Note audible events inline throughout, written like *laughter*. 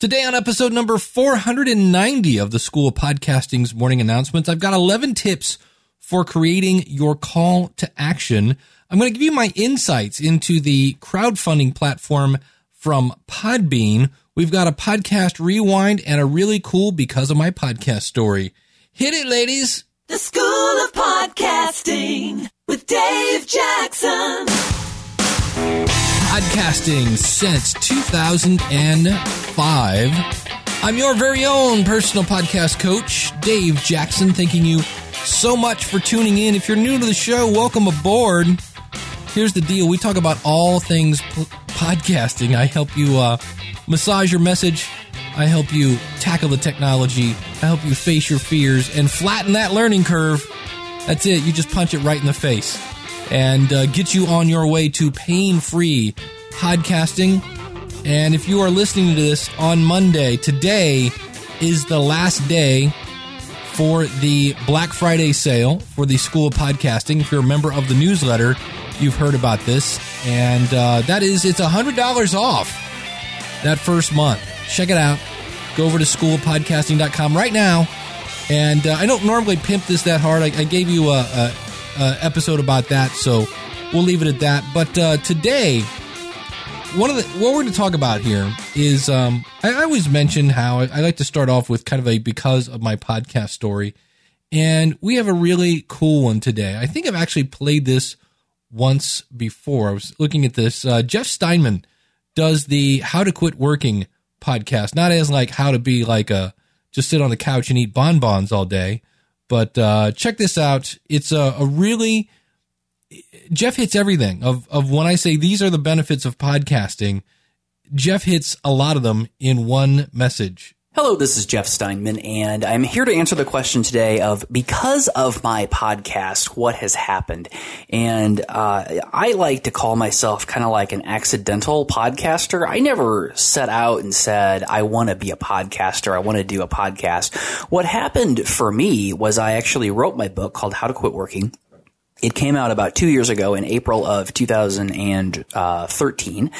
Today on episode number 490 of the School of Podcasting's morning announcements, I've got 11 tips for creating your call to action. I'm going to give you my insights into the crowdfunding platform from Podbean. We've got a podcast rewind and a really cool because of my podcast story. Hit it, ladies. The School of Podcasting with Dave Jackson. Podcasting since 2005. I'm your very own personal podcast coach, Dave Jackson, thanking you so much for tuning in. If you're new to the show, welcome aboard. Here's the deal we talk about all things podcasting. I help you uh, massage your message, I help you tackle the technology, I help you face your fears and flatten that learning curve. That's it. You just punch it right in the face and uh, get you on your way to pain free podcasting. And if you are listening to this on Monday, today is the last day for the Black Friday sale for the School of Podcasting. If you're a member of the newsletter, you've heard about this. And uh, that is, it's $100 off that first month. Check it out. Go over to schoolpodcasting.com right now. And uh, I don't normally pimp this that hard. I, I gave you a, a, a, episode about that, so we'll leave it at that. But uh, today, one of the what we're going to talk about here is um, I, I always mention how I, I like to start off with kind of a because of my podcast story, and we have a really cool one today. I think I've actually played this once before. I was looking at this. Uh, Jeff Steinman does the How to Quit Working podcast, not as like how to be like a just sit on the couch and eat bonbons all day, but uh, check this out. It's a, a really Jeff hits everything of of when I say these are the benefits of podcasting. Jeff hits a lot of them in one message. Hello, this is Jeff Steinman, and I'm here to answer the question today of because of my podcast, what has happened? And uh, I like to call myself kind of like an accidental podcaster. I never set out and said, I want to be a podcaster, I want to do a podcast. What happened for me was I actually wrote my book called How to Quit Working. It came out about two years ago in April of 2013.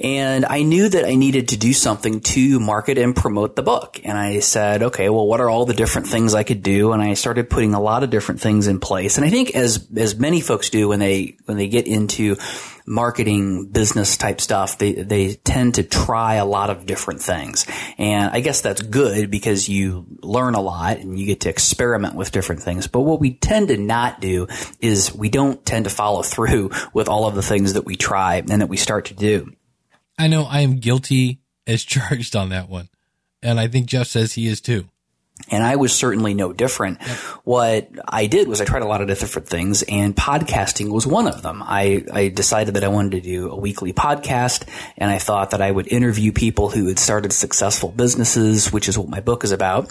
And I knew that I needed to do something to market and promote the book. And I said, okay, well, what are all the different things I could do? And I started putting a lot of different things in place. And I think as, as many folks do when they, when they get into marketing business type stuff, they, they tend to try a lot of different things. And I guess that's good because you learn a lot and you get to experiment with different things. But what we tend to not do is we don't tend to follow through with all of the things that we try and that we start to do. I know I am guilty as *laughs* charged on that one. And I think Jeff says he is too. And I was certainly no different. Yep. What I did was I tried a lot of different things and podcasting was one of them. I, I decided that I wanted to do a weekly podcast and I thought that I would interview people who had started successful businesses, which is what my book is about.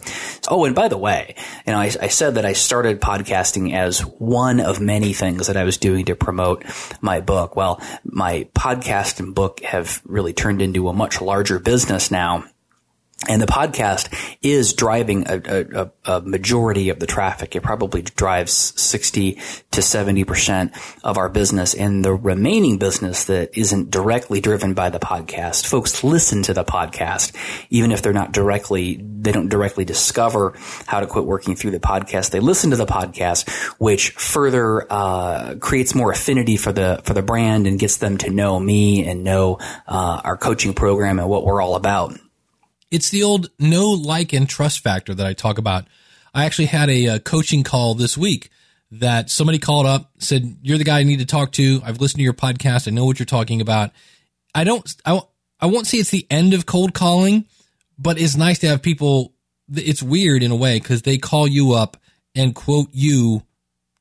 Oh, and by the way, you know, I, I said that I started podcasting as one of many things that I was doing to promote my book. Well, my podcast and book have really turned into a much larger business now and the podcast is driving a, a, a, majority of the traffic. It probably drives 60 to 70% of our business and the remaining business that isn't directly driven by the podcast. Folks listen to the podcast, even if they're not directly, they don't directly discover how to quit working through the podcast. They listen to the podcast, which further, uh, creates more affinity for the, for the brand and gets them to know me and know, uh, our coaching program and what we're all about. It's the old no like, and trust factor that I talk about. I actually had a, a, coaching call this week that somebody called up, said, You're the guy I need to talk to. I've listened to your podcast. I know what you're talking about. I don't, I, I won't say it's the end of cold calling, but it's nice to have people. It's weird in a way because they call you up and quote you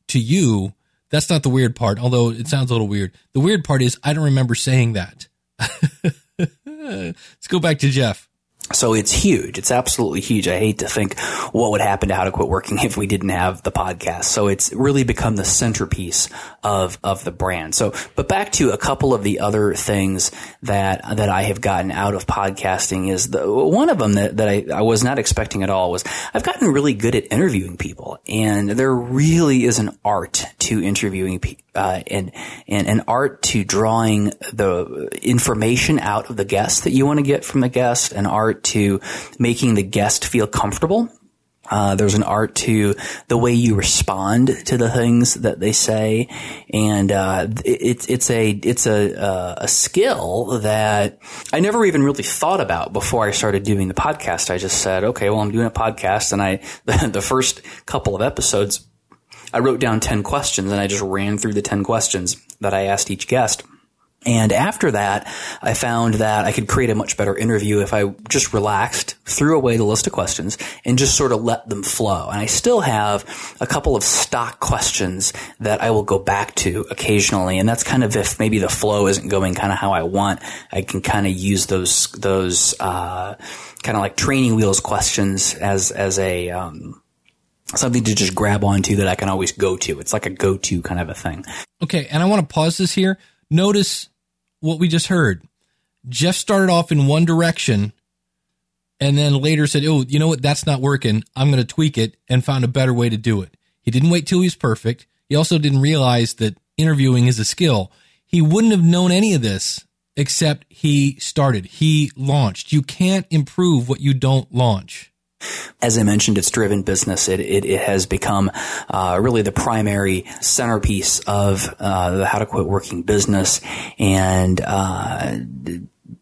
to you. That's not the weird part, although it sounds a little weird. The weird part is I don't remember saying that. *laughs* Let's go back to Jeff. So it's huge. It's absolutely huge. I hate to think what would happen to How to Quit Working *laughs* if we didn't have the podcast. So it's really become the centerpiece of, of the brand. So, but back to a couple of the other things that, that I have gotten out of podcasting is the, one of them that, that I, I was not expecting at all was I've gotten really good at interviewing people and there really is an art to interviewing people. Uh, and, and an art to drawing the information out of the guest that you want to get from the guest, an art art to making the guest feel comfortable. Uh, there's an art to the way you respond to the things that they say, and uh, it's it's a it's a uh, a skill that I never even really thought about before I started doing the podcast. I just said, okay, well, I'm doing a podcast, and I *laughs* the first couple of episodes, I wrote down ten questions, and I just ran through the ten questions that I asked each guest and after that, I found that I could create a much better interview if I just relaxed, threw away the list of questions, and just sort of let them flow. And I still have a couple of stock questions that I will go back to occasionally. And that's kind of if maybe the flow isn't going kind of how I want, I can kind of use those, those, uh, kind of like training wheels questions as, as a, um, something to just grab onto that I can always go to. It's like a go to kind of a thing. Okay. And I want to pause this here. Notice what we just heard. Jeff started off in one direction and then later said, Oh, you know what? That's not working. I'm going to tweak it and found a better way to do it. He didn't wait till he was perfect. He also didn't realize that interviewing is a skill. He wouldn't have known any of this except he started. He launched. You can't improve what you don't launch. As I mentioned, it's driven business. It, it, it has become uh, really the primary centerpiece of uh, the How to Quit Working business. And uh,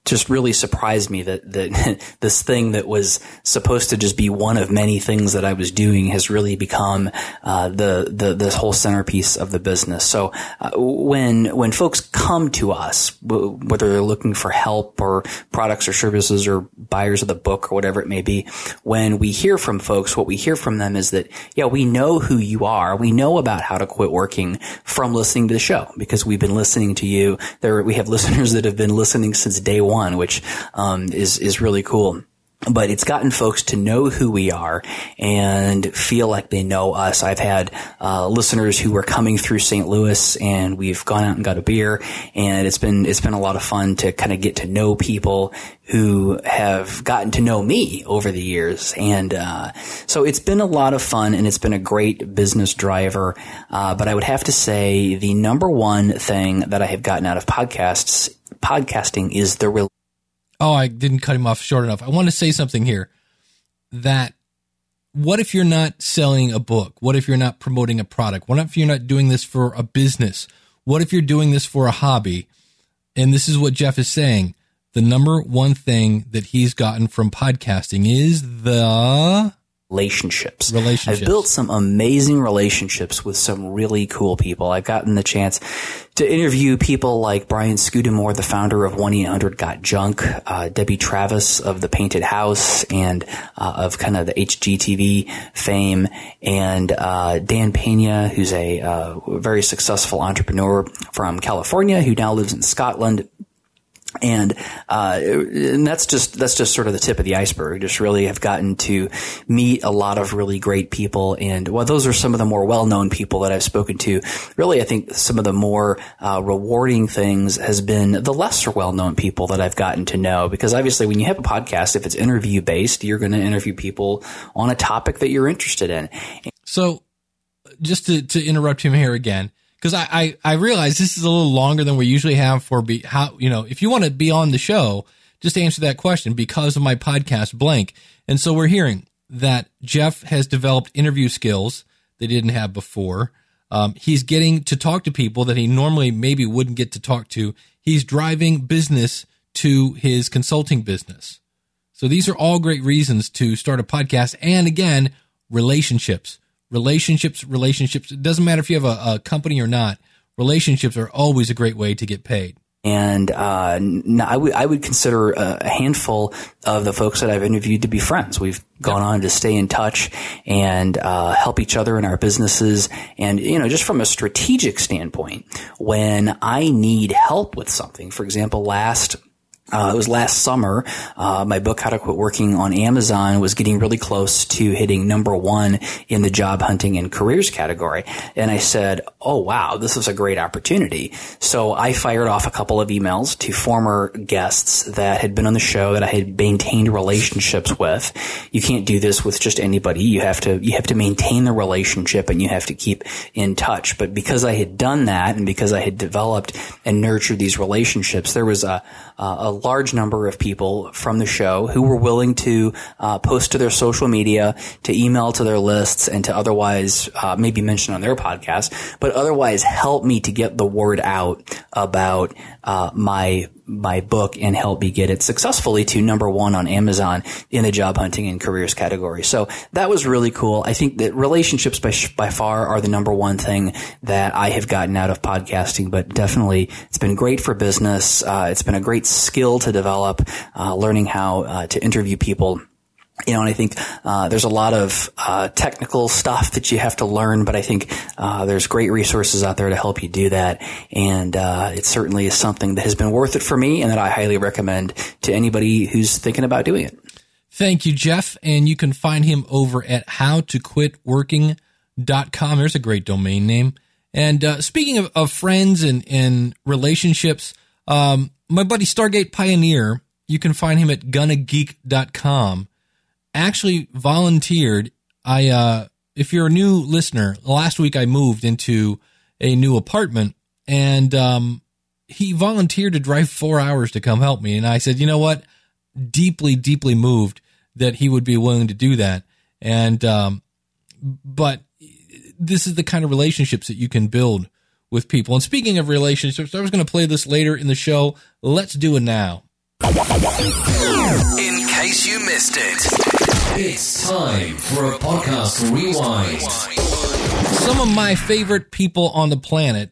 just really surprised me that, that *laughs* this thing that was supposed to just be one of many things that I was doing has really become uh, the the this whole centerpiece of the business. So uh, when when folks come to us, whether they're looking for help or products or services or buyers of the book or whatever it may be, when we hear from folks, what we hear from them is that yeah, we know who you are, we know about how to quit working from listening to the show because we've been listening to you. There we have *laughs* listeners that have been listening since day one one, which um, is is really cool but it's gotten folks to know who we are and feel like they know us. I've had uh, listeners who were coming through St. Louis, and we've gone out and got a beer, and it's been it's been a lot of fun to kind of get to know people who have gotten to know me over the years, and uh, so it's been a lot of fun, and it's been a great business driver. Uh, but I would have to say the number one thing that I have gotten out of podcasts podcasting is the real. Oh, I didn't cut him off short enough. I want to say something here that what if you're not selling a book? What if you're not promoting a product? What if you're not doing this for a business? What if you're doing this for a hobby? And this is what Jeff is saying. The number one thing that he's gotten from podcasting is the relationships. Relationships. I've built some amazing relationships with some really cool people. I've gotten the chance to interview people like Brian Scudamore, the founder of 1-800-GOT-JUNK, uh, Debbie Travis of The Painted House and uh, of kind of the HGTV fame, and uh, Dan Pena, who's a uh, very successful entrepreneur from California who now lives in Scotland and, uh, and that's just that's just sort of the tip of the iceberg. Just really have gotten to meet a lot of really great people, and while those are some of the more well known people that I've spoken to, really I think some of the more uh, rewarding things has been the lesser well known people that I've gotten to know. Because obviously, when you have a podcast, if it's interview based, you're going to interview people on a topic that you're interested in. So, just to to interrupt him here again because I, I, I realize this is a little longer than we usually have for be how you know if you want to be on the show just answer that question because of my podcast blank. And so we're hearing that jeff has developed interview skills they didn't have before. Um, he's getting to talk to people that he normally maybe wouldn't get to talk to. He's driving business to his consulting business. So these are all great reasons to start a podcast and again relationships relationships, relationships. It doesn't matter if you have a, a company or not. Relationships are always a great way to get paid. And uh, I would I would consider a handful of the folks that I've interviewed to be friends. We've gone on to stay in touch and uh, help each other in our businesses. And you know, just from a strategic standpoint, when I need help with something, for example, last uh, it was last summer. Uh, my book, How to Quit Working on Amazon, was getting really close to hitting number one in the job hunting and careers category. And I said, Oh, wow, this is a great opportunity. So I fired off a couple of emails to former guests that had been on the show that I had maintained relationships with. You can't do this with just anybody. You have to, you have to maintain the relationship and you have to keep in touch. But because I had done that and because I had developed and nurtured these relationships, there was a, a large number of people from the show who were willing to uh, post to their social media, to email to their lists, and to otherwise uh, maybe mention on their podcast, but otherwise help me to get the word out about uh, my my book and help me get it successfully to number one on Amazon in the job hunting and careers category. So that was really cool. I think that relationships by, by far are the number one thing that I have gotten out of podcasting, but definitely it's been great for business. Uh, it's been a great skill to develop, uh, learning how uh, to interview people you know, and I think uh, there's a lot of uh, technical stuff that you have to learn, but I think uh, there's great resources out there to help you do that, and uh, it certainly is something that has been worth it for me, and that I highly recommend to anybody who's thinking about doing it. Thank you, Jeff, and you can find him over at howtoquitworking.com. There's a great domain name. And uh, speaking of, of, friends and, and relationships, um, my buddy Stargate Pioneer, you can find him at gonnageek.com actually volunteered. I, uh, if you're a new listener, last week I moved into a new apartment and, um, he volunteered to drive four hours to come help me. And I said, you know what? Deeply, deeply moved that he would be willing to do that. And, um, but this is the kind of relationships that you can build with people. And speaking of relationships, I was going to play this later in the show. Let's do it now. In case you missed it. It's time for a podcast rewind. Some of my favorite people on the planet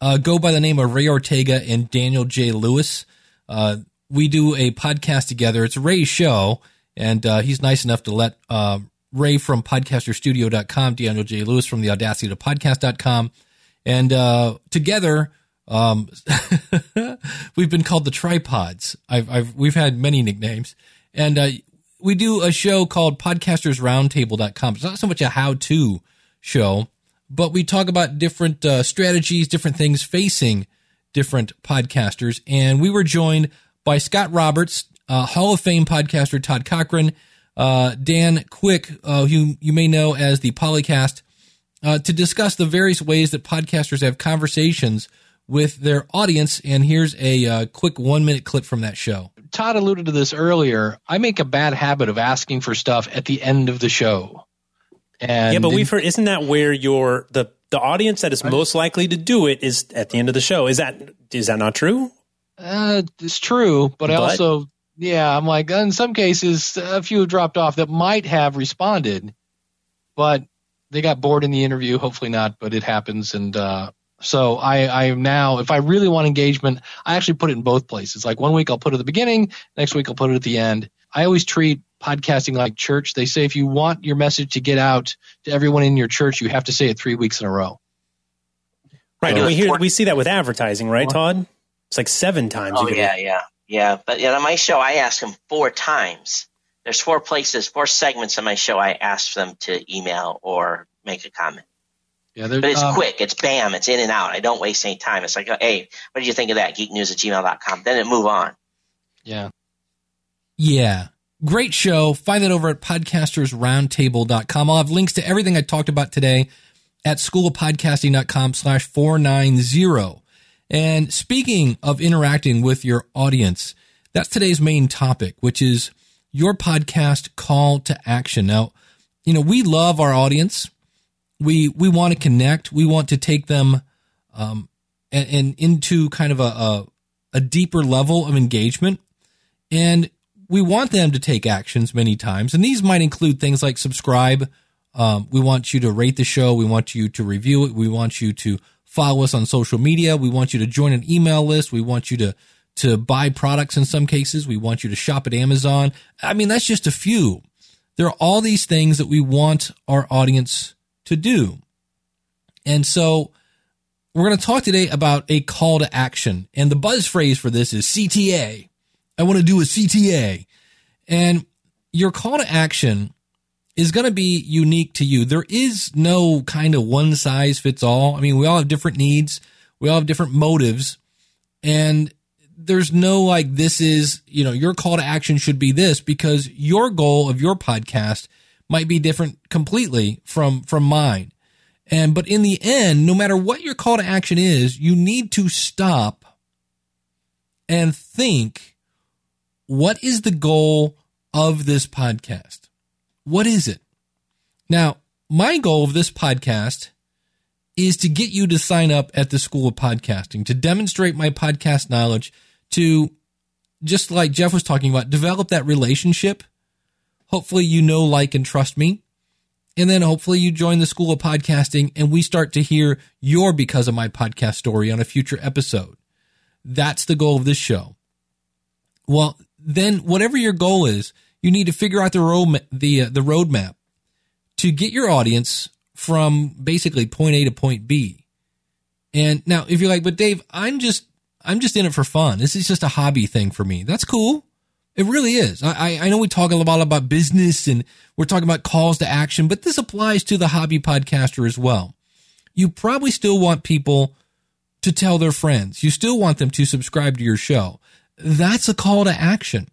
uh, go by the name of Ray Ortega and Daniel J. Lewis. Uh, we do a podcast together. It's Ray's show, and uh, he's nice enough to let uh, Ray from podcasterstudio.com, Daniel J. Lewis from the audacity to podcast.com, and uh, together um, *laughs* we've been called the tripods. I've, I've, we've had many nicknames, and uh, we do a show called podcastersroundtable.com. It's not so much a how to show, but we talk about different uh, strategies, different things facing different podcasters. And we were joined by Scott Roberts, uh, Hall of Fame podcaster Todd Cochran, uh, Dan Quick, uh, who you may know as the Polycast, uh, to discuss the various ways that podcasters have conversations with their audience. And here's a uh, quick one minute clip from that show. Todd alluded to this earlier. I make a bad habit of asking for stuff at the end of the show. And yeah, but we've heard isn't that where your the the audience that is most likely to do it is at the end of the show? Is that is that not true? Uh, it's true, but, but I also yeah, I'm like in some cases a few have dropped off that might have responded, but they got bored in the interview. Hopefully not, but it happens, and uh, so I, I now, if I really want engagement, I actually put it in both places. Like one week I'll put it at the beginning, next week I'll put it at the end. I always treat podcasting like church. They say if you want your message to get out to everyone in your church, you have to say it three weeks in a row. Right, and we hear we see that with advertising, right, Todd? It's like seven times. Oh yeah, yeah, yeah. But yeah, on my show, I ask them four times. There's four places, four segments on my show. I ask them to email or make a comment. Yeah, but it's um, quick. It's bam. It's in and out. I don't waste any time. It's like, hey, what did you think of that? Geeknews at gmail.com. Then it move on. Yeah. Yeah. Great show. Find that over at podcastersroundtable.com. I'll have links to everything I talked about today at schoolofpodcasting.com slash 490. And speaking of interacting with your audience, that's today's main topic, which is your podcast call to action. Now, you know, we love our audience we we want to connect. We want to take them um, and, and into kind of a, a, a deeper level of engagement, and we want them to take actions many times. And these might include things like subscribe. Um, we want you to rate the show. We want you to review it. We want you to follow us on social media. We want you to join an email list. We want you to to buy products in some cases. We want you to shop at Amazon. I mean, that's just a few. There are all these things that we want our audience to do. And so we're going to talk today about a call to action. And the buzz phrase for this is CTA. I want to do a CTA. And your call to action is going to be unique to you. There is no kind of one size fits all. I mean, we all have different needs. We all have different motives and there's no like, this is, you know, your call to action should be this because your goal of your podcast might be different completely from, from mine. And, but in the end, no matter what your call to action is, you need to stop and think, what is the goal of this podcast? What is it? Now, my goal of this podcast is to get you to sign up at the School of Podcasting, to demonstrate my podcast knowledge, to just like Jeff was talking about, develop that relationship. Hopefully, you know, like, and trust me. And then hopefully you join the School of Podcasting and we start to hear your because of my podcast story on a future episode. That's the goal of this show. Well, then whatever your goal is, you need to figure out the road, the, uh, the roadmap to get your audience from basically point A to point B. And now if you're like, but Dave, I'm just, I'm just in it for fun. This is just a hobby thing for me. That's cool. It really is. I, I know we talk a lot about business and we're talking about calls to action, but this applies to the hobby podcaster as well. You probably still want people to tell their friends. You still want them to subscribe to your show. That's a call to action.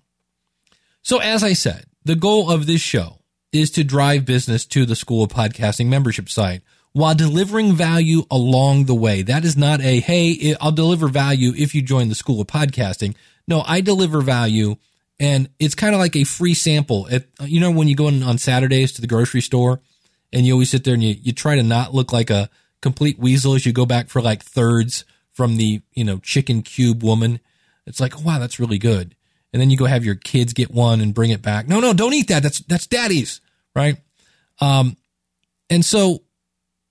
So as I said, the goal of this show is to drive business to the School of Podcasting membership site while delivering value along the way. That is not a, hey, I'll deliver value if you join the School of Podcasting. No, I deliver value and it's kind of like a free sample. At, you know, when you go in on Saturdays to the grocery store and you always sit there and you, you try to not look like a complete weasel as you go back for like thirds from the, you know, chicken cube woman. It's like, wow, that's really good. And then you go have your kids get one and bring it back. No, no, don't eat that. That's, that's daddy's, right? Um, and so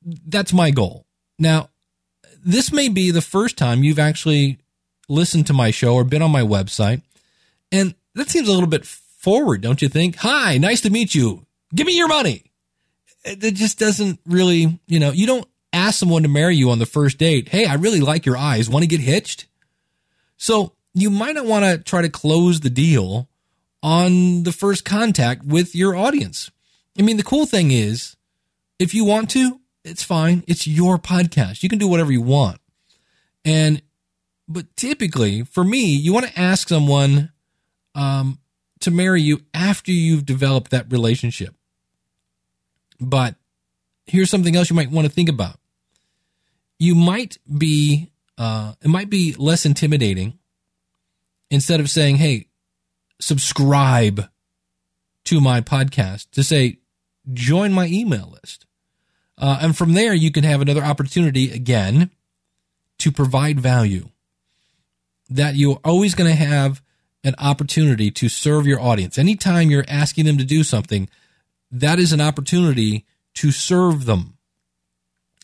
that's my goal. Now, this may be the first time you've actually listened to my show or been on my website. And that seems a little bit forward, don't you think? Hi, nice to meet you. Give me your money. It just doesn't really, you know, you don't ask someone to marry you on the first date. Hey, I really like your eyes. Want to get hitched? So you might not want to try to close the deal on the first contact with your audience. I mean, the cool thing is if you want to, it's fine. It's your podcast. You can do whatever you want. And, but typically for me, you want to ask someone um, to marry you after you've developed that relationship. But here's something else you might want to think about. You might be, uh, it might be less intimidating instead of saying, hey, subscribe to my podcast to say, join my email list. Uh, and from there, you can have another opportunity again to provide value that you're always going to have an opportunity to serve your audience. Anytime you're asking them to do something, that is an opportunity to serve them.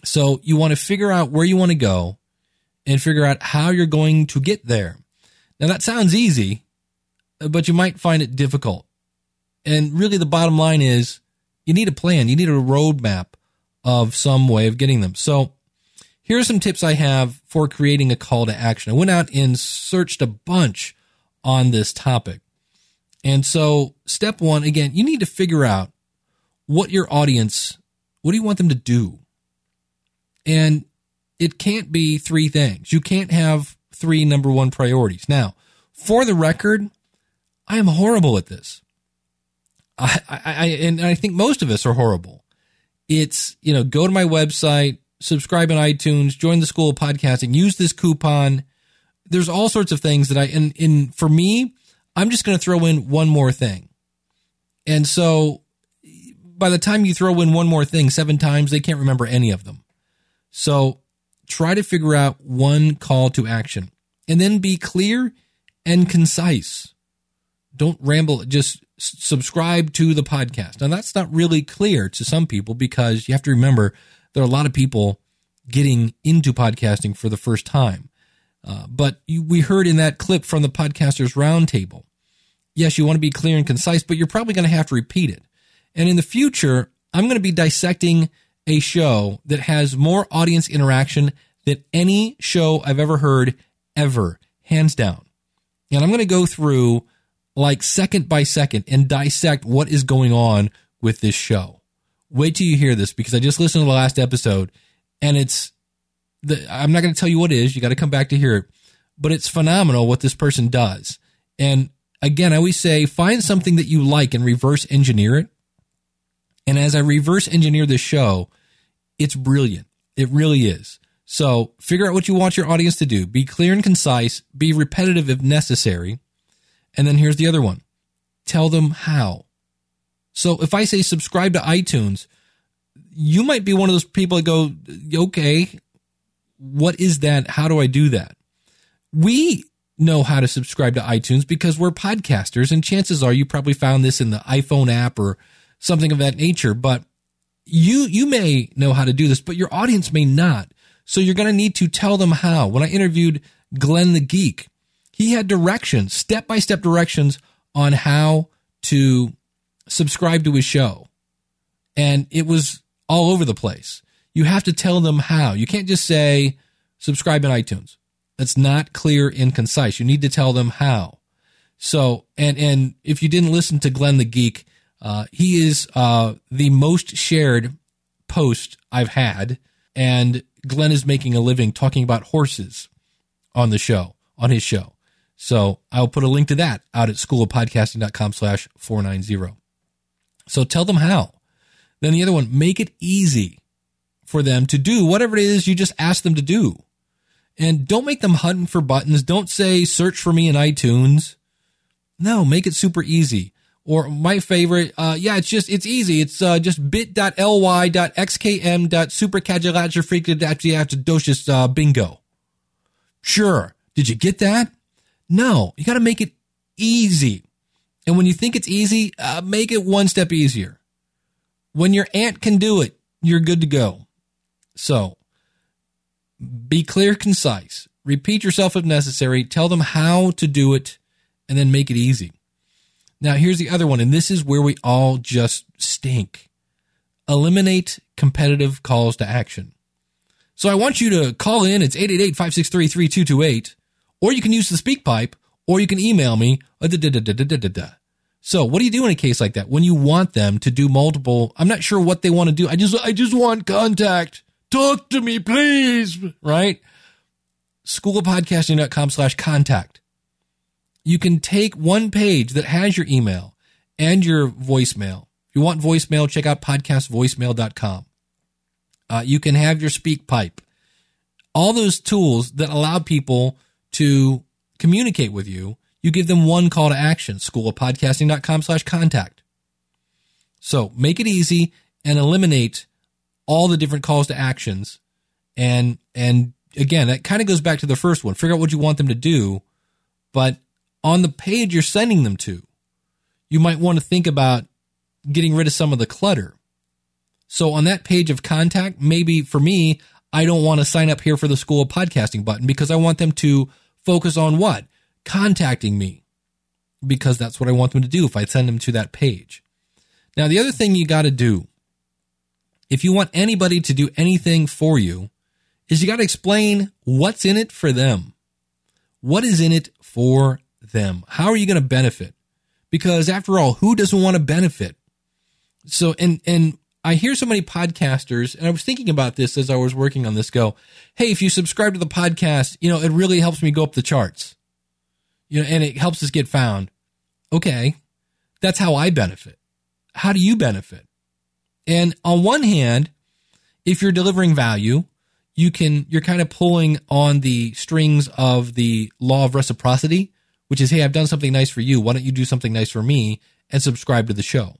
So you want to figure out where you want to go and figure out how you're going to get there. Now that sounds easy, but you might find it difficult. And really the bottom line is you need a plan. You need a roadmap of some way of getting them. So here are some tips I have for creating a call to action. I went out and searched a bunch on this topic. And so, step one, again, you need to figure out what your audience, what do you want them to do? And it can't be three things. You can't have three number one priorities. Now, for the record, I am horrible at this. I, I, I, and I think most of us are horrible. It's, you know, go to my website, subscribe on iTunes, join the school of podcasting, use this coupon, there's all sorts of things that I and in for me, I'm just going to throw in one more thing. And so by the time you throw in one more thing seven times, they can't remember any of them. So try to figure out one call to action and then be clear and concise. Don't ramble, just subscribe to the podcast. Now that's not really clear to some people because you have to remember there are a lot of people getting into podcasting for the first time. Uh, but you, we heard in that clip from the podcasters roundtable. Yes, you want to be clear and concise, but you're probably going to have to repeat it. And in the future, I'm going to be dissecting a show that has more audience interaction than any show I've ever heard ever, hands down. And I'm going to go through like second by second and dissect what is going on with this show. Wait till you hear this because I just listened to the last episode and it's the, I'm not going to tell you what it is. You got to come back to hear it. But it's phenomenal what this person does. And again, I always say find something that you like and reverse engineer it. And as I reverse engineer this show, it's brilliant. It really is. So figure out what you want your audience to do. Be clear and concise. Be repetitive if necessary. And then here's the other one. Tell them how. So if I say subscribe to iTunes, you might be one of those people that go, okay, what is that? How do I do that? We know how to subscribe to iTunes because we're podcasters, and chances are you probably found this in the iPhone app or something of that nature. But you you may know how to do this, but your audience may not. So you're going to need to tell them how. When I interviewed Glenn the Geek, he had directions, step by step directions on how to subscribe to his show. And it was all over the place. You have to tell them how. You can't just say subscribe in iTunes. That's not clear and concise. You need to tell them how. So, and, and if you didn't listen to Glenn the Geek, uh, he is, uh, the most shared post I've had. And Glenn is making a living talking about horses on the show, on his show. So I'll put a link to that out at schoolofpodcasting.com slash 490. So tell them how. Then the other one, make it easy for them to do whatever it is you just ask them to do. And don't make them hunting for buttons. Don't say search for me in iTunes. No, make it super easy. Or my favorite, uh, yeah, it's just, it's easy. It's, uh, just bit.ly.xkm.supercalculatorfreak.docious, uh, bingo. Sure. Did you get that? No, you got to make it easy. And when you think it's easy, uh, make it one step easier. When your aunt can do it, you're good to go. So be clear, concise. Repeat yourself if necessary. Tell them how to do it and then make it easy. Now, here's the other one, and this is where we all just stink. Eliminate competitive calls to action. So I want you to call in. It's 888 563 3228, or you can use the SpeakPipe, or you can email me. Uh, so what do you do in a case like that when you want them to do multiple? I'm not sure what they want to do. I just, I just want contact. Talk to me, please. Right? Schoolofpodcasting.com slash contact. You can take one page that has your email and your voicemail. If you want voicemail, check out podcastvoicemail.com. Uh, you can have your SpeakPipe. All those tools that allow people to communicate with you, you give them one call to action, schoolofpodcasting.com slash contact. So make it easy and eliminate all the different calls to actions. And, and again, that kind of goes back to the first one. Figure out what you want them to do. But on the page you're sending them to, you might want to think about getting rid of some of the clutter. So on that page of contact, maybe for me, I don't want to sign up here for the school of podcasting button because I want them to focus on what? Contacting me because that's what I want them to do if I send them to that page. Now, the other thing you got to do if you want anybody to do anything for you, is you got to explain what's in it for them. What is in it for them? How are you going to benefit? Because after all, who doesn't want to benefit? So, and, and I hear so many podcasters, and I was thinking about this as I was working on this go, Hey, if you subscribe to the podcast, you know, it really helps me go up the charts, you know, and it helps us get found. Okay. That's how I benefit. How do you benefit? And on one hand, if you're delivering value, you can, you're kind of pulling on the strings of the law of reciprocity, which is, Hey, I've done something nice for you. Why don't you do something nice for me and subscribe to the show?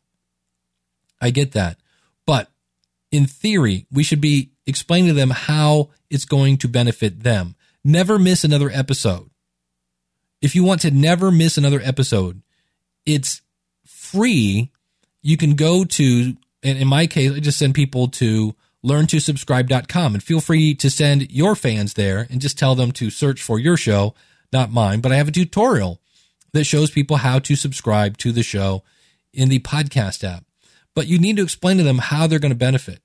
I get that. But in theory, we should be explaining to them how it's going to benefit them. Never miss another episode. If you want to never miss another episode, it's free. You can go to and in my case, I just send people to learntosubscribe.com and feel free to send your fans there and just tell them to search for your show, not mine, but I have a tutorial that shows people how to subscribe to the show in the podcast app. But you need to explain to them how they're going to benefit.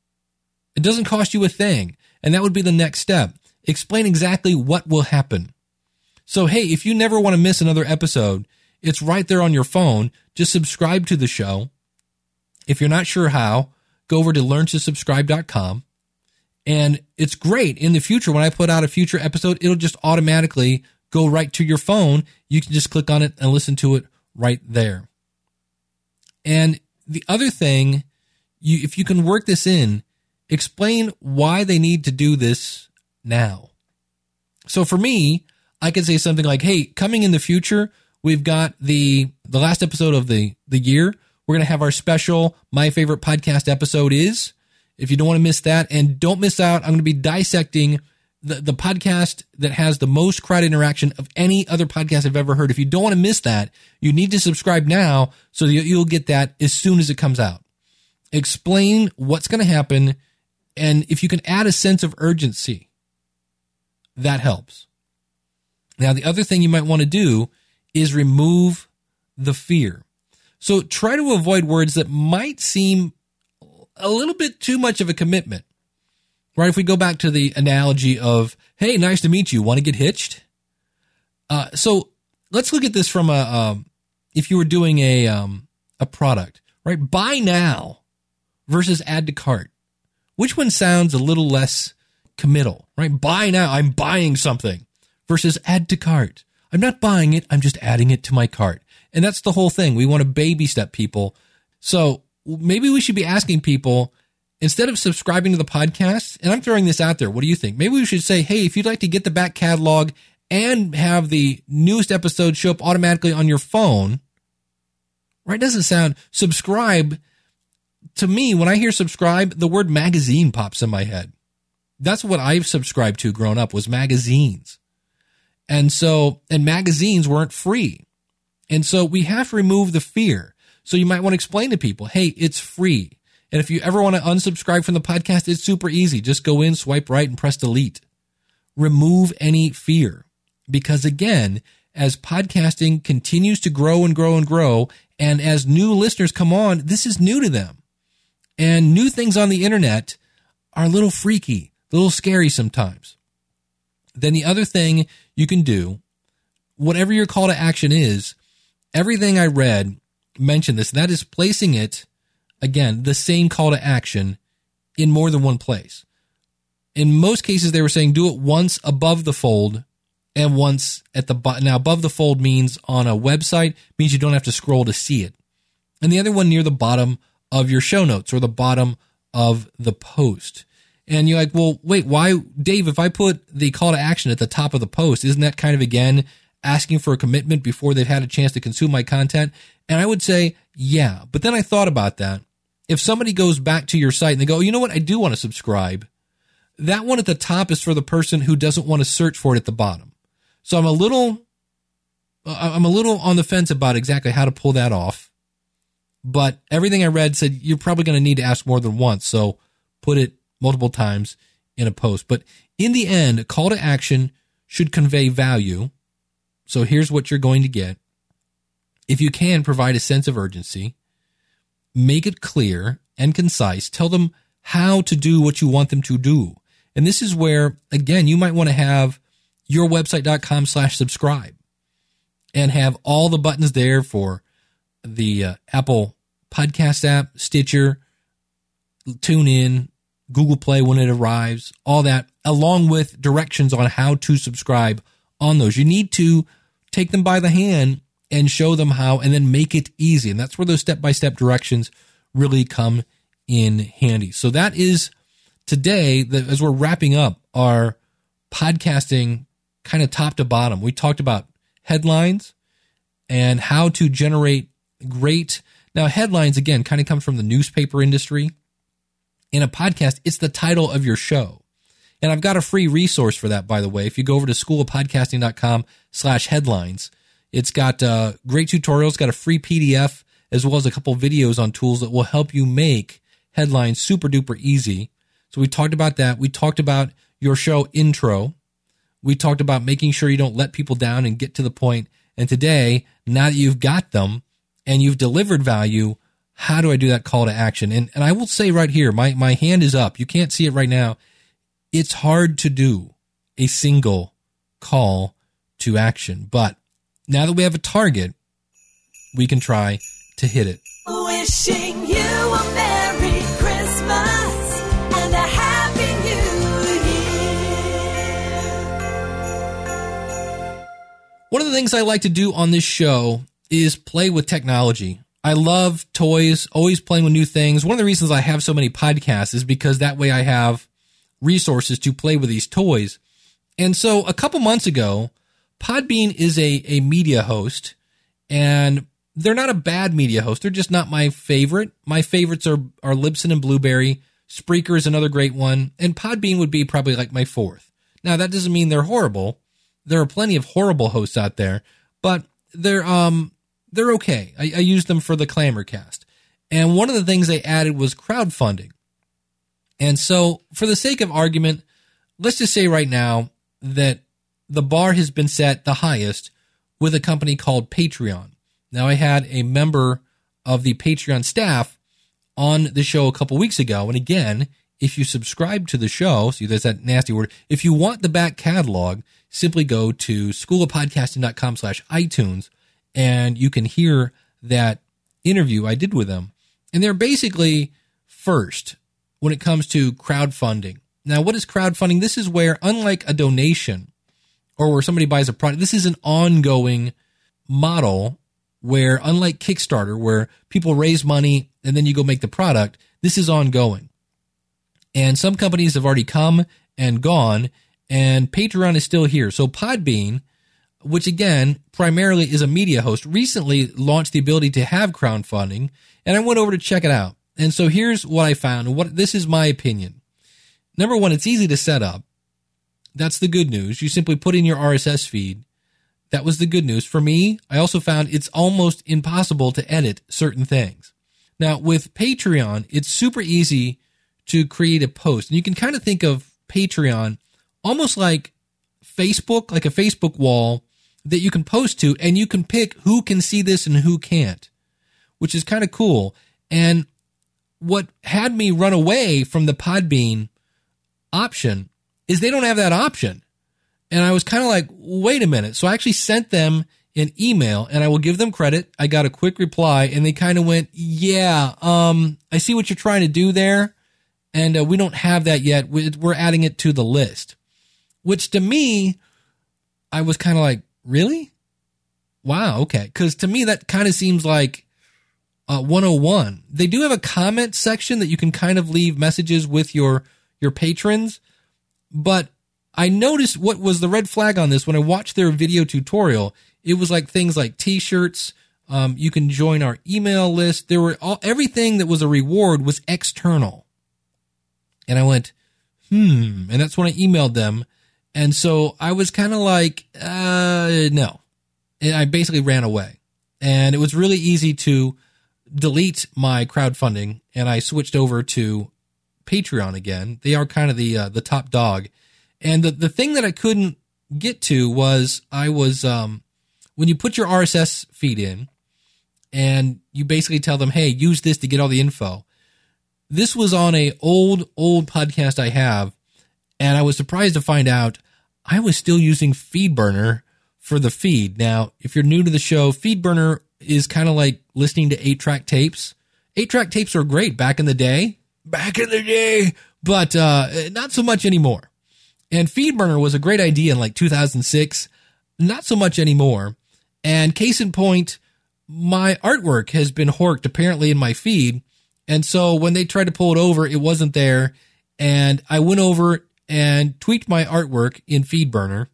It doesn't cost you a thing. And that would be the next step. Explain exactly what will happen. So, hey, if you never want to miss another episode, it's right there on your phone. Just subscribe to the show if you're not sure how, go over to learntosubscribe.com. And it's great. In the future, when I put out a future episode, it'll just automatically go right to your phone. You can just click on it and listen to it right there. And the other thing, you, if you can work this in, explain why they need to do this now. So for me, I could say something like, Hey, coming in the future, we've got the the last episode of the the year. We're going to have our special my favorite podcast episode is. If you don't want to miss that and don't miss out, I'm going to be dissecting the, the podcast that has the most crowd interaction of any other podcast I've ever heard. If you don't want to miss that, you need to subscribe now so that you'll get that as soon as it comes out. Explain what's going to happen. And if you can add a sense of urgency, that helps. Now, the other thing you might want to do is remove the fear. So try to avoid words that might seem a little bit too much of a commitment. Right? If we go back to the analogy of, hey, nice to meet you, want to get hitched? Uh, so let's look at this from a, um, if you were doing a, um, a product, right? Buy now versus add to cart. Which one sounds a little less committal, right? Buy now. I'm buying something versus add to cart. I'm not buying it. I'm just adding it to my cart. And that's the whole thing. We want to baby step people. So maybe we should be asking people instead of subscribing to the podcast, and I'm throwing this out there. What do you think? Maybe we should say, Hey, if you'd like to get the back catalog and have the newest episode show up automatically on your phone, right? Doesn't sound subscribe to me. When I hear subscribe, the word magazine pops in my head. That's what I've subscribed to growing up was magazines. And so, and magazines weren't free. And so we have to remove the fear. So you might want to explain to people, hey, it's free. And if you ever want to unsubscribe from the podcast, it's super easy. Just go in, swipe right, and press delete. Remove any fear. Because again, as podcasting continues to grow and grow and grow, and as new listeners come on, this is new to them. And new things on the internet are a little freaky, a little scary sometimes. Then the other thing you can do, whatever your call to action is, everything I read mentioned this. That is placing it, again, the same call to action in more than one place. In most cases, they were saying do it once above the fold and once at the bottom. Now, above the fold means on a website, means you don't have to scroll to see it. And the other one near the bottom of your show notes or the bottom of the post. And you're like, well, wait, why, Dave, if I put the call to action at the top of the post, isn't that kind of again asking for a commitment before they've had a chance to consume my content? And I would say, yeah. But then I thought about that. If somebody goes back to your site and they go, oh, you know what? I do want to subscribe. That one at the top is for the person who doesn't want to search for it at the bottom. So I'm a little, uh, I'm a little on the fence about exactly how to pull that off. But everything I read said you're probably going to need to ask more than once. So put it multiple times in a post. But in the end, a call to action should convey value. So here's what you're going to get. If you can provide a sense of urgency, make it clear and concise, tell them how to do what you want them to do. And this is where, again, you might want to have yourwebsite.com slash subscribe and have all the buttons there for the uh, Apple podcast app, Stitcher, tune in, Google Play when it arrives, all that, along with directions on how to subscribe on those. You need to take them by the hand and show them how and then make it easy. And that's where those step by step directions really come in handy. So that is today, as we're wrapping up our podcasting kind of top to bottom, we talked about headlines and how to generate great. Now, headlines again kind of come from the newspaper industry. In a podcast, it's the title of your show. And I've got a free resource for that, by the way. If you go over to schoolofpodcasting.com slash headlines, it's got uh, great tutorials, got a free PDF, as well as a couple videos on tools that will help you make headlines super duper easy. So we talked about that. We talked about your show intro. We talked about making sure you don't let people down and get to the point. And today, now that you've got them and you've delivered value, how do I do that call to action? And, and I will say right here, my, my hand is up. You can't see it right now. It's hard to do a single call to action, but now that we have a target, we can try to hit it. Wishing you a Merry Christmas and a Happy New Year. One of the things I like to do on this show is play with technology. I love toys, always playing with new things. One of the reasons I have so many podcasts is because that way I have resources to play with these toys. And so a couple months ago, Podbean is a, a media host and they're not a bad media host. They're just not my favorite. My favorites are are Libsyn and Blubrry. Spreaker is another great one, and Podbean would be probably like my fourth. Now that doesn't mean they're horrible. There are plenty of horrible hosts out there, but they're um they're okay. I, I use them for the Clamorcast, and one of the things they added was crowdfunding. And so, for the sake of argument, let's just say right now that the bar has been set the highest with a company called Patreon. Now, I had a member of the Patreon staff on the show a couple weeks ago. And again, if you subscribe to the show, see, there's that nasty word. If you want the back catalog, simply go to schoolofpodcasting.com slash iTunes and you can hear that interview I did with them. And they're basically first when it comes to crowdfunding. Now, what is crowdfunding? This is where, unlike a donation or where somebody buys a product, this is an ongoing model where, unlike Kickstarter, where people raise money and then you go make the product, this is ongoing. And some companies have already come and gone, and Patreon is still here. So Podbean, which again primarily is a media host, recently launched the ability to have crowdfunding, and I went over to check it out. And so here's what I found. What this is my opinion. Number one, it's easy to set up. That's the good news. You simply put in your RSS feed. That was the good news. For me, I also found it's almost impossible to edit certain things. Now, with Patreon, it's super easy to create a post. And you can kind of think of Patreon almost like Facebook, like a Facebook wall that you can post to, and you can pick who can see this and who can't, which is kind of cool. And what had me run away from the Podbean option is they don't have that option. And I was kind of like, wait a minute. So I actually sent them an email and I will give them credit. I got a quick reply and they kind of went, yeah, um, I see what you're trying to do there. And uh, we don't have that yet. We're adding it to the list, which to me, I was kind of like, really? Wow. Okay. Cause to me, that kind of seems like uh, 101. They do have a comment section that you can kind of leave messages with your your patrons, but I noticed what was the red flag on this when I watched their video tutorial. It was like things like t-shirts. Um, you can join our email list. There were all everything that was a reward was external, and I went, hmm, and that's when I emailed them, and so I was kind of like, uh, no, and I basically ran away, and it was really easy to delete my crowdfunding and I switched over to Patreon again. They are kind of the uh, the top dog. And the the thing that I couldn't get to was I was um when you put your RSS feed in and you basically tell them, "Hey, use this to get all the info." This was on a old old podcast I have and I was surprised to find out I was still using FeedBurner for the feed. Now, if you're new to the show, FeedBurner is kind of like listening to eight track tapes. Eight track tapes are great back in the day, back in the day, but uh, not so much anymore. And FeedBurner was a great idea in like 2006, not so much anymore. And case in point, my artwork has been horked apparently in my feed. And so when they tried to pull it over, it wasn't there. And I went over and tweaked my artwork in FeedBurner.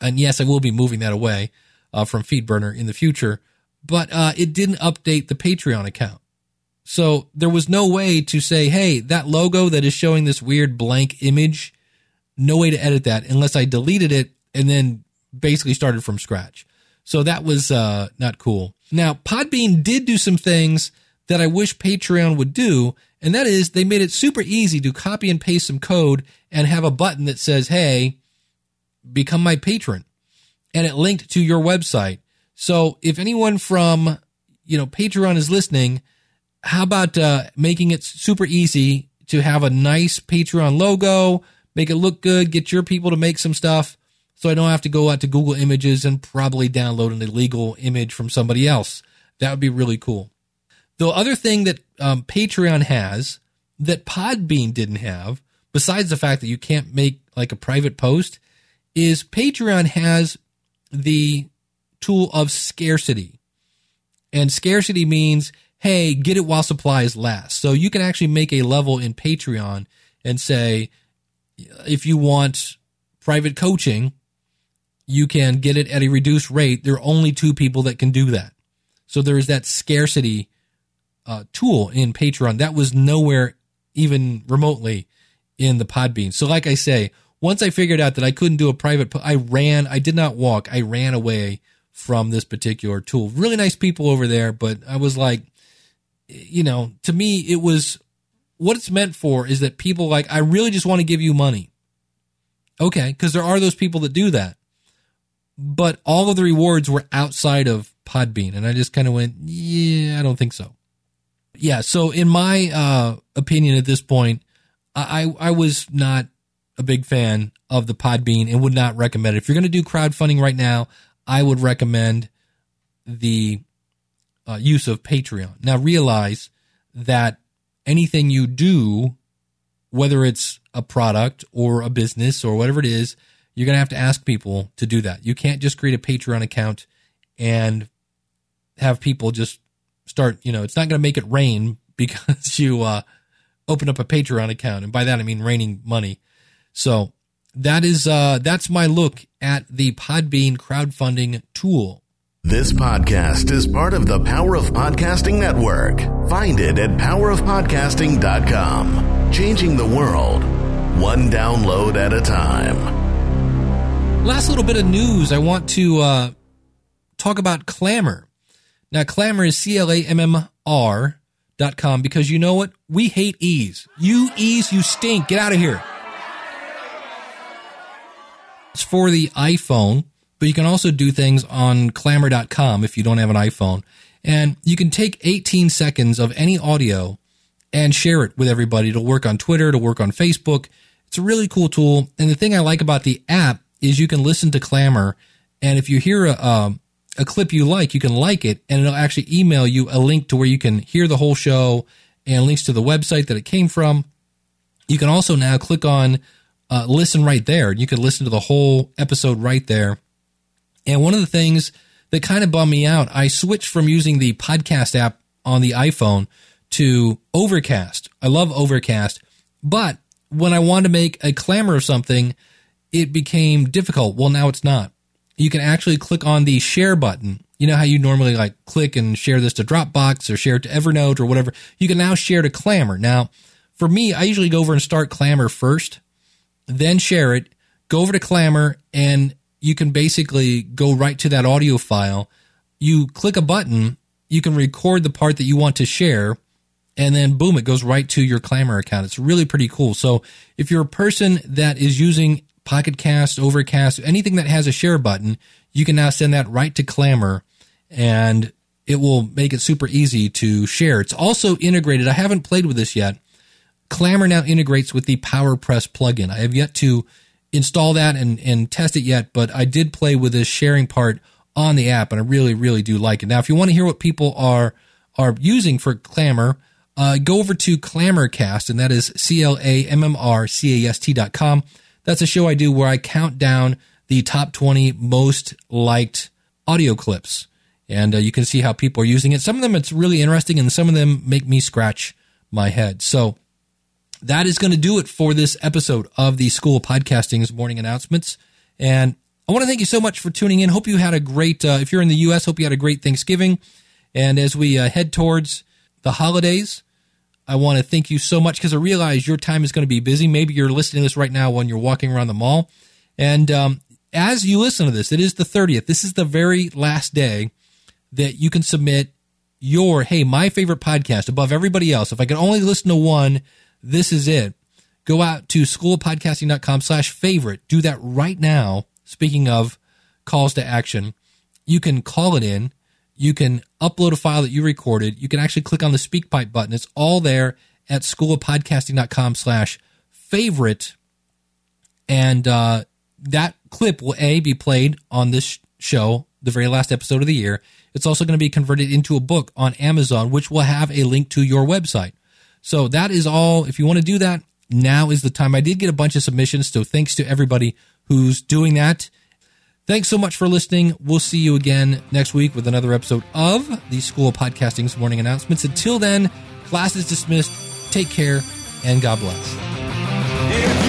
And yes, I will be moving that away uh, from FeedBurner in the future but uh, it didn't update the Patreon account. So there was no way to say, hey, that logo that is showing this weird blank image, no way to edit that unless I deleted it and then basically started from scratch. So that was uh, not cool. Now, Podbean did do some things that I wish Patreon would do, and that is they made it super easy to copy and paste some code and have a button that says, hey, become my patron. And it linked to your website. So if anyone from, you know, Patreon is listening, how about uh, making it super easy to have a nice Patreon logo, make it look good, get your people to make some stuff so I don't have to go out to Google Images and probably download an illegal image from somebody else. That would be really cool. The other thing that um, Patreon has that Podbean didn't have, besides the fact that you can't make like a private post, is Patreon has the tool of scarcity. And scarcity means, hey, get it while supplies last. So you can actually make a level in Patreon and say, if you want private coaching, you can get it at a reduced rate. There are only two people that can do that. So there is that scarcity uh, tool in Patreon that was nowhere even remotely in the Podbean. So, like I say, once I figured out that I couldn't do a private, I ran. I did not walk. I ran away from this particular tool. Really nice people over there, but I was like, you know, to me, it was what it's meant for is that people like, I really just want to give you money. Okay, because there are those people that do that. But all of the rewards were outside of Podbean. And I just kind of went, yeah, I don't think so. Yeah, so in my uh, opinion at this point, I, I was not a big fan of the Podbean and would not recommend it. If you're going to do crowdfunding right now, I would recommend the uh, use of Patreon. Now realize that anything you do, whether it's a product or a business or whatever it is, you're going to have to ask people to do that. You can't just create a Patreon account and have people just start, you know, it's not going to make it rain *laughs* because you uh, open up a Patreon account. And by that, I mean raining money. So that is, uh, that's my look at the Podbean crowdfunding tool. This podcast is part of the Power of Podcasting Network. Find it at powerofpodcasting.com. Changing the world, one download at a time. Last little bit of news I want to uh, talk about Clammr. Now, Clammr is C L A M M R dot com because you know what? We hate ease. You ease, you stink. Get out of here. It's for the iPhone but you can also do things on clammr.com if you don't have an iPhone. And you can take 18 seconds of any audio and share it with everybody. It'll work on Twitter, it'll work on Facebook. It's a really cool tool. And the thing I like about the app is you can listen to Clammr. And if you hear a, um, a clip you like, you can like it and it'll actually email you a link to where you can hear the whole show and links to the website that it came from. You can also now click on uh, listen right there. You can listen to the whole episode right there. And one of the things that kind of bummed me out, I switched from using the podcast app on the iPhone to Overcast. I love Overcast, but when I wanted to make a clammr of something, it became difficult. Well, now it's not. You can actually click on the share button. You know how you normally like click and share this to Dropbox or share it to Evernote or whatever. You can now share to Clammr. Now, for me, I usually go over and start Clammr first, then share it, go over to Clammr, and you can basically go right to that audio file. You click a button, you can record the part that you want to share, and then boom, it goes right to your Clammr account. It's really pretty cool. So if you're a person that is using Pocket Cast, Overcast, anything that has a share button, you can now send that right to Clammr and it will make it super easy to share. It's also integrated. I haven't played with this yet. Clammr now integrates with the PowerPress plugin. I have yet to install that and, and test it yet, but I did play with this sharing part on the app and I really, really do like it. Now, if you want to hear what people are, are using for Clammr, uh, go over to Clammrcast, and that is C-L-A-M-M-R-C-A-S-T dot com. That's a show I do where I count down the top 20 most liked audio clips. And uh, you can see how people are using it. Some of them it's really interesting and some of them make me scratch my head. So that is going to do it for this episode of the School of Podcasting's morning announcements. And I want to thank you so much for tuning in. Hope you had a great, uh, if you're in the U.S., hope you had a great Thanksgiving. And as we uh, head towards the holidays, I want to thank you so much because I realize your time is going to be busy. Maybe you're listening to this right now when you're walking around the mall. And um, as you listen to this, it is the 30th. This is the very last day that you can submit your, hey, my favorite podcast above everybody else. If I could only listen to one, this is it. Go out to schoolofpodcasting.com slash favorite. Do that right now. Speaking of calls to action, you can call it in. You can upload a file that you recorded. You can actually click on the SpeakPipe button. It's all there at schoolofpodcasting.com slash favorite. And uh, that clip will A, be played on this show, the very last episode of the year. It's also going to be converted into a book on Amazon, which will have a link to your website. So that is all. If you want to do that, now is the time. I did get a bunch of submissions, so thanks to everybody who's doing that. Thanks so much for listening. We'll see you again next week with another episode of the School of Podcasting's morning announcements. Until then, class is dismissed. Take care and God bless.